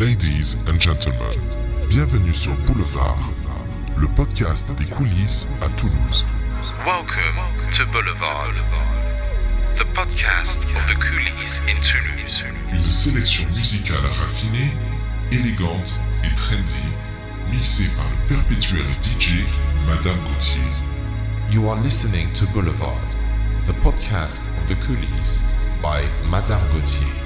Ladies and gentlemen, bienvenue sur Boulevard, le podcast des coulisses à Toulouse. Welcome to Boulevard, the podcast of the coulisses in Toulouse. Une sélection musicale raffinée, élégante et trendy, mixée par le perpétuel DJ Madame Gauthier. You are listening to Boulevard, the podcast of the coulisses by Madame Gauthier.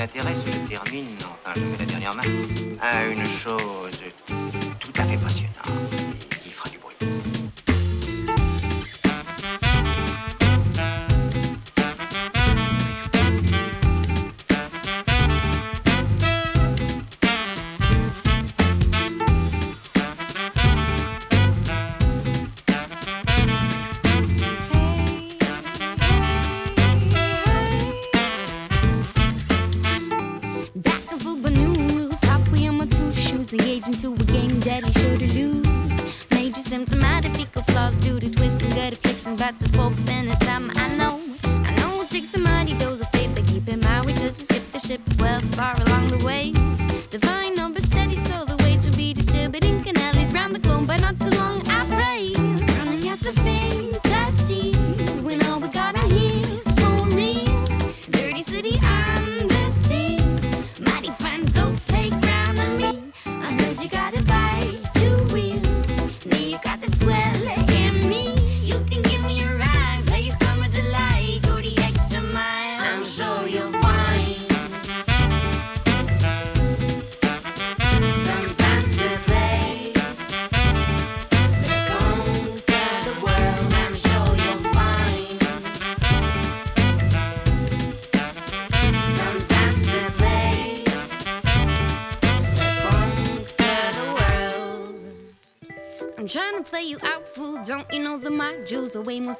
intéressant.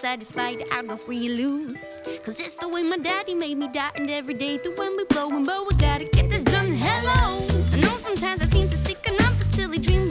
Satisfied, I go free you lose. Cause it's the way my daddy made me die, and every day through when we blow and blow, we gotta get this done. Hello. I know sometimes I seem to seek another silly dream,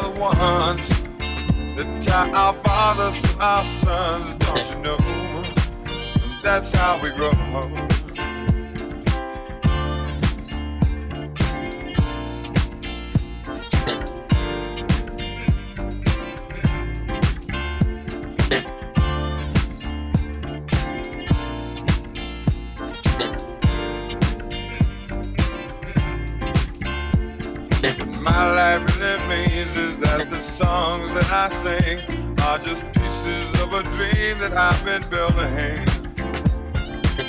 are the ones that tie our fathers to our sons, don't you know? That's how we grow. Sing are just pieces of a dream that I've been building.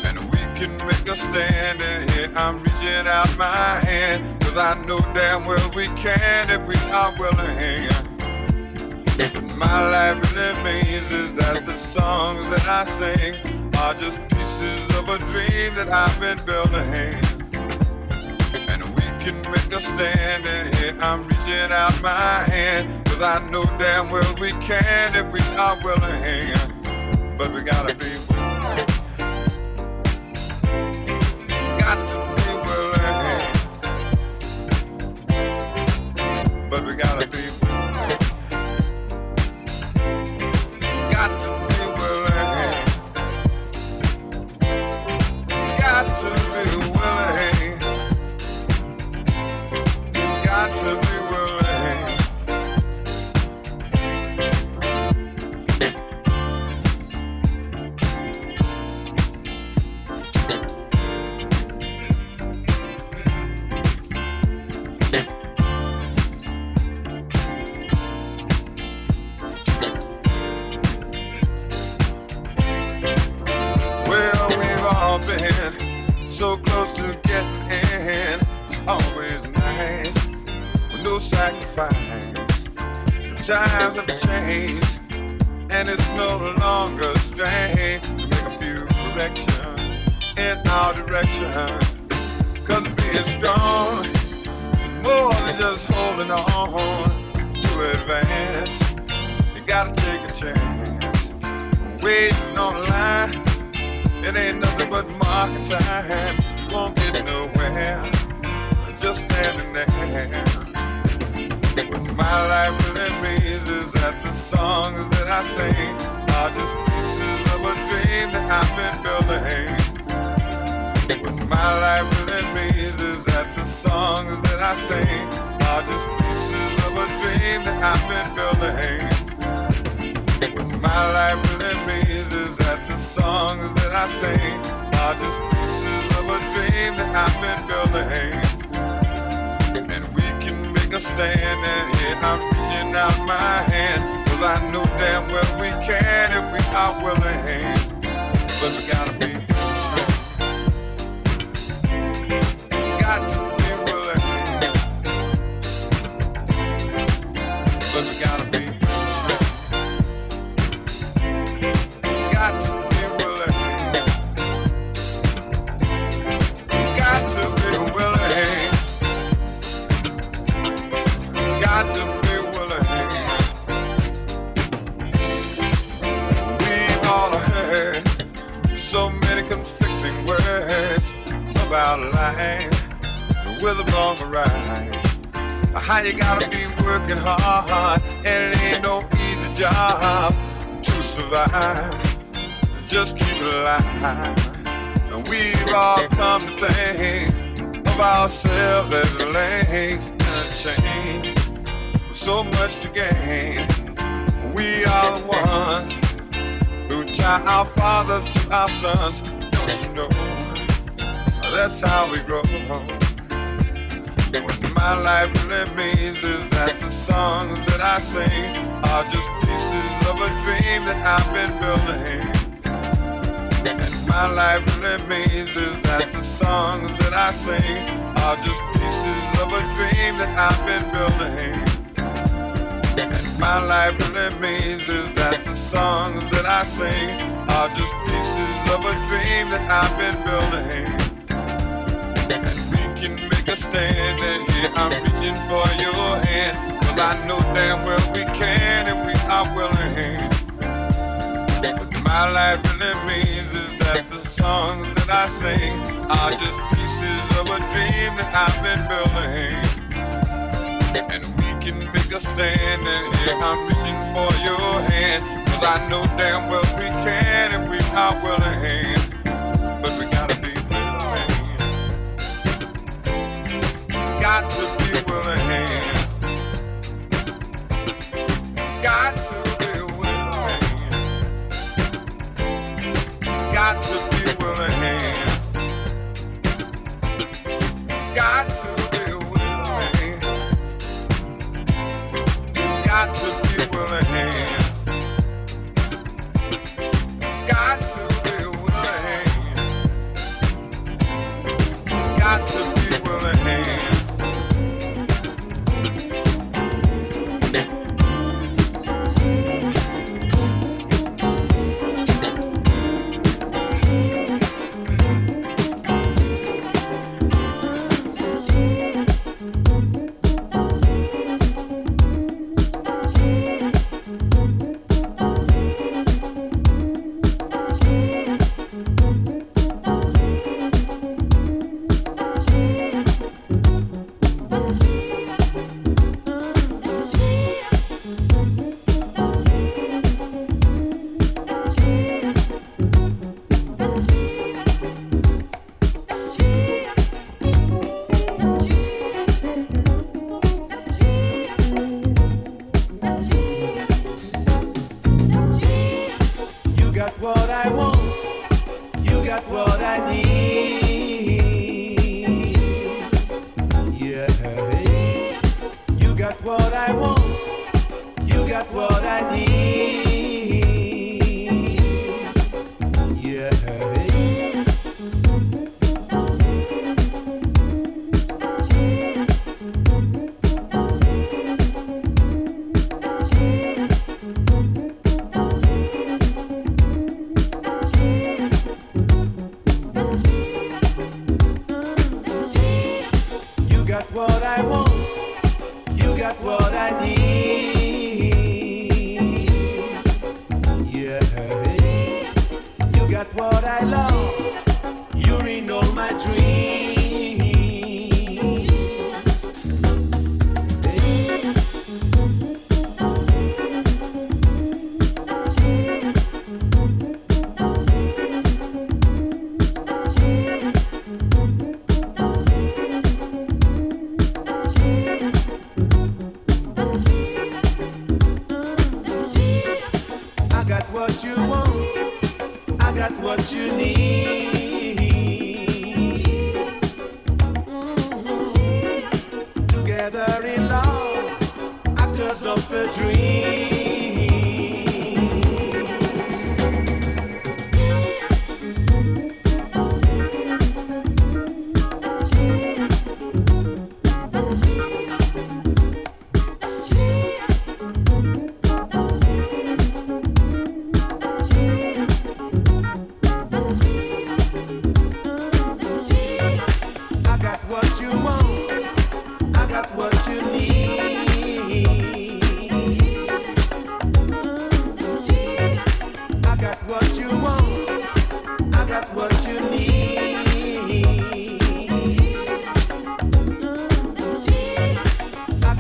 And we can make a stand, and here I'm reaching out my hand. Cause I know damn well we can if we are willing. My life really means is that the songs that I sing are just pieces of a dream that I've been building. Can make a stand, and here I'm reaching out my hand. Cause I know damn well we can if we are willing. But we gotta be just holding on to advance. You gotta take a chance. Waiting on the line. It ain't nothing but market time. You won't get nowhere. Just standing there. What my life really means is that the songs that I sing are just pieces of a dream that I've been building. What my life really means is that the songs that I sing just pieces of a dream that I've been building. What my life really means is that the songs that I sing are just pieces of a dream that I've been building. And we can make a stand, and here I'm reaching out my hand. Cause I know damn well we can if we are willing. But we gotta be hard, and it ain't no easy job to survive. Just keep it alive. And we've all come to think of ourselves as links in a chain so much to gain. We are the ones who tie our fathers to our sons. Don't you know? That's how we grow. My life really means is that the songs that I sing are just pieces of a dream that I've been building. And my life really means is that the songs that I sing are just pieces of a dream that I've been building. And my life really means is that the songs that I sing are just pieces of a dream that I've been building. And we can make a stand, and here I'm reaching for your hand. Cause I know damn well we can if we are willing. What my life really means is that the songs that I sing are just pieces of a dream that I've been building take a stand and here I'm reaching for your hand. Cause I know damn well we can if we are willing.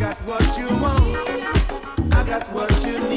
got what you want. I got what you need.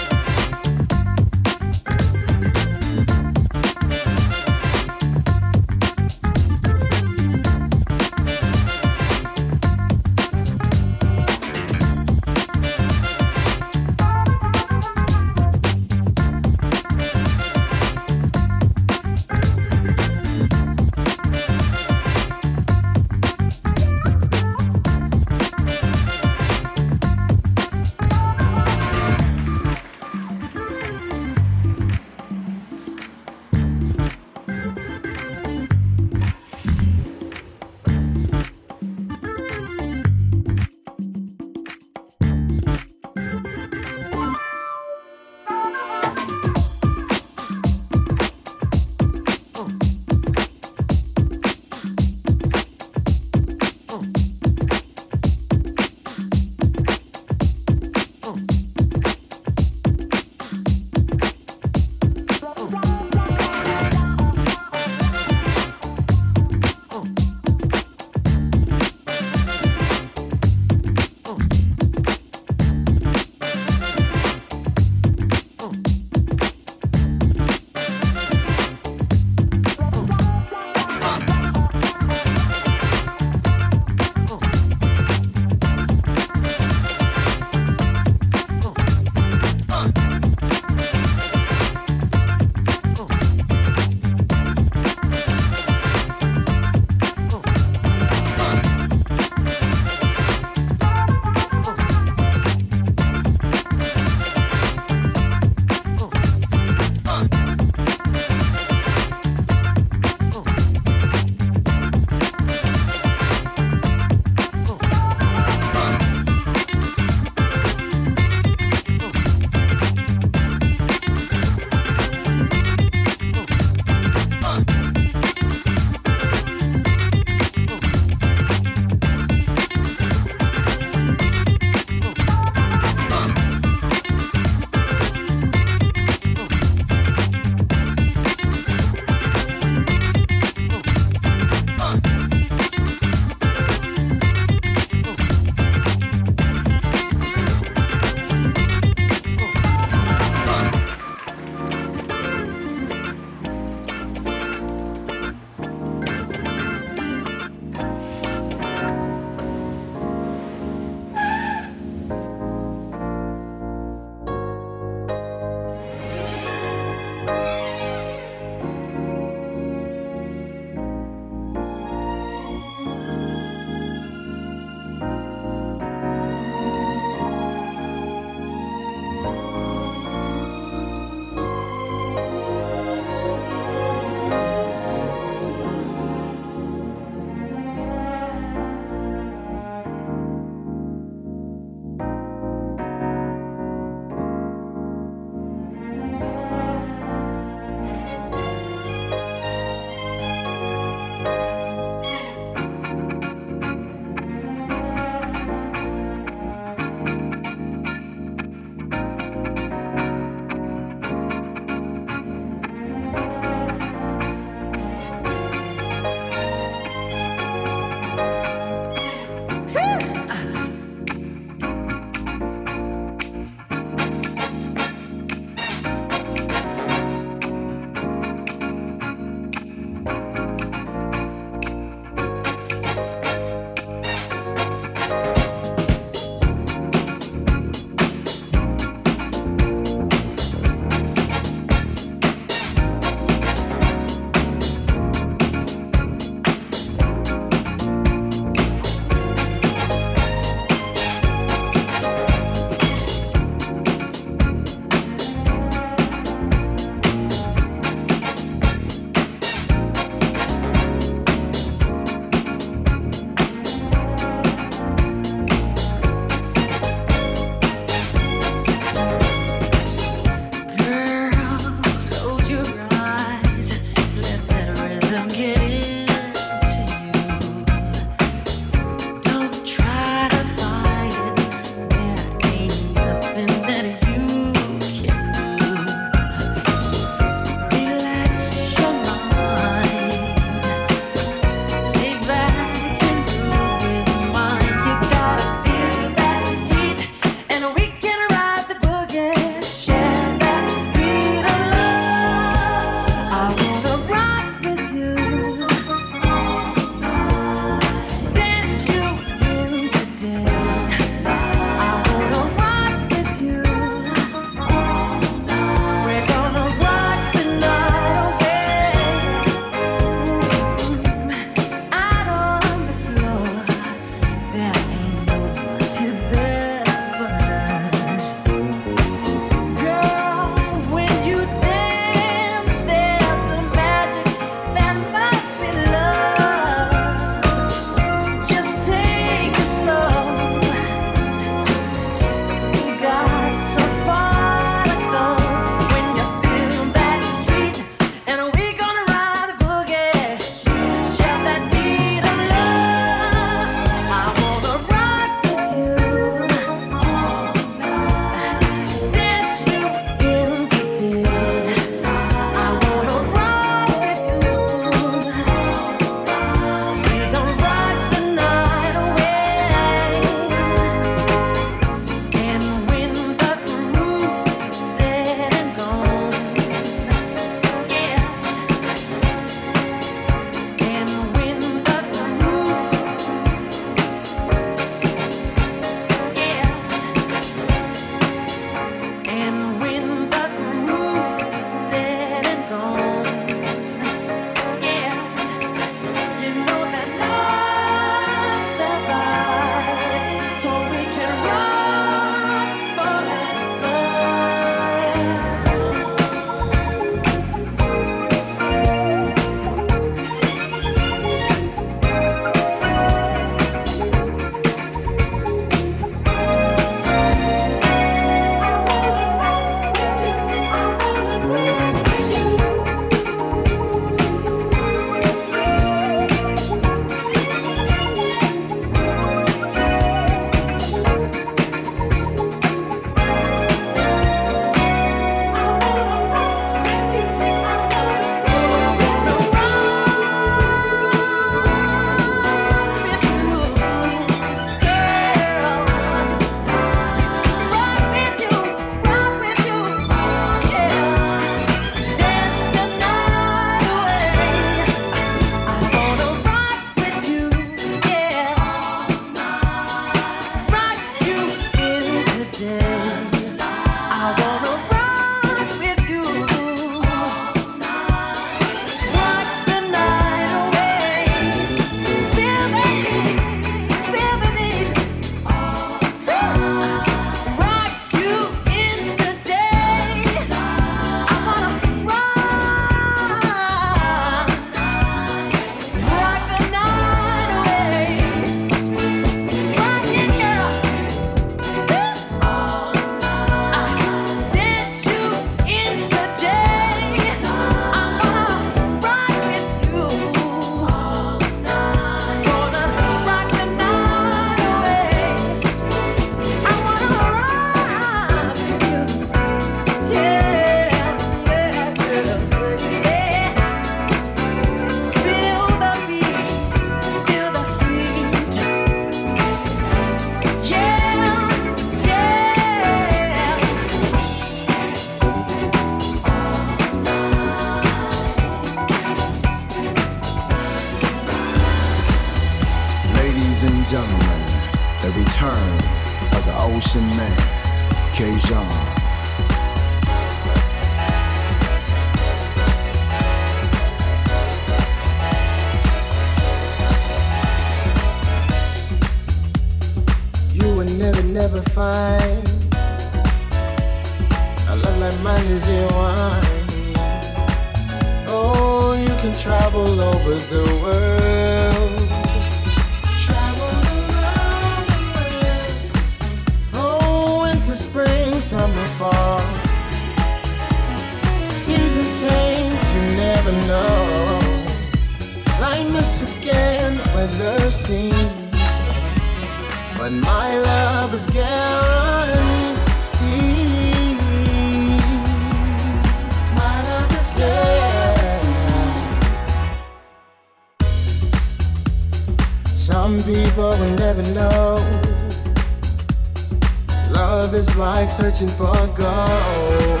Love is like searching for gold.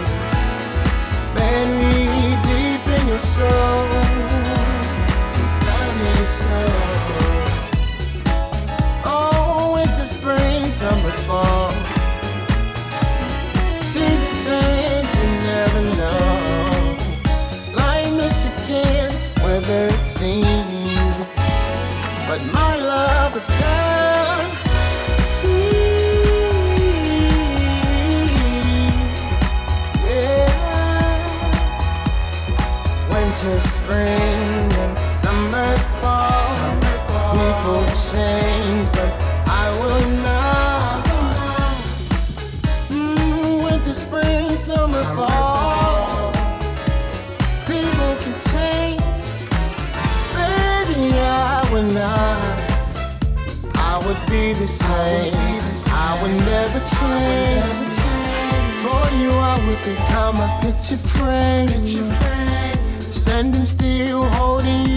Buried deep in your soul. Deep down your soul. Oh, winter, spring, summer, fall. Season change, you never know. Like Michigan, weather it seems. But my love is gone. Spring, and summer, fall. People change, but I will not. Mm, winter, spring, summer, fall. People can change, baby, I will not. I would be the same. I would never change. For you, I would become a picture frame. Standing still, holding you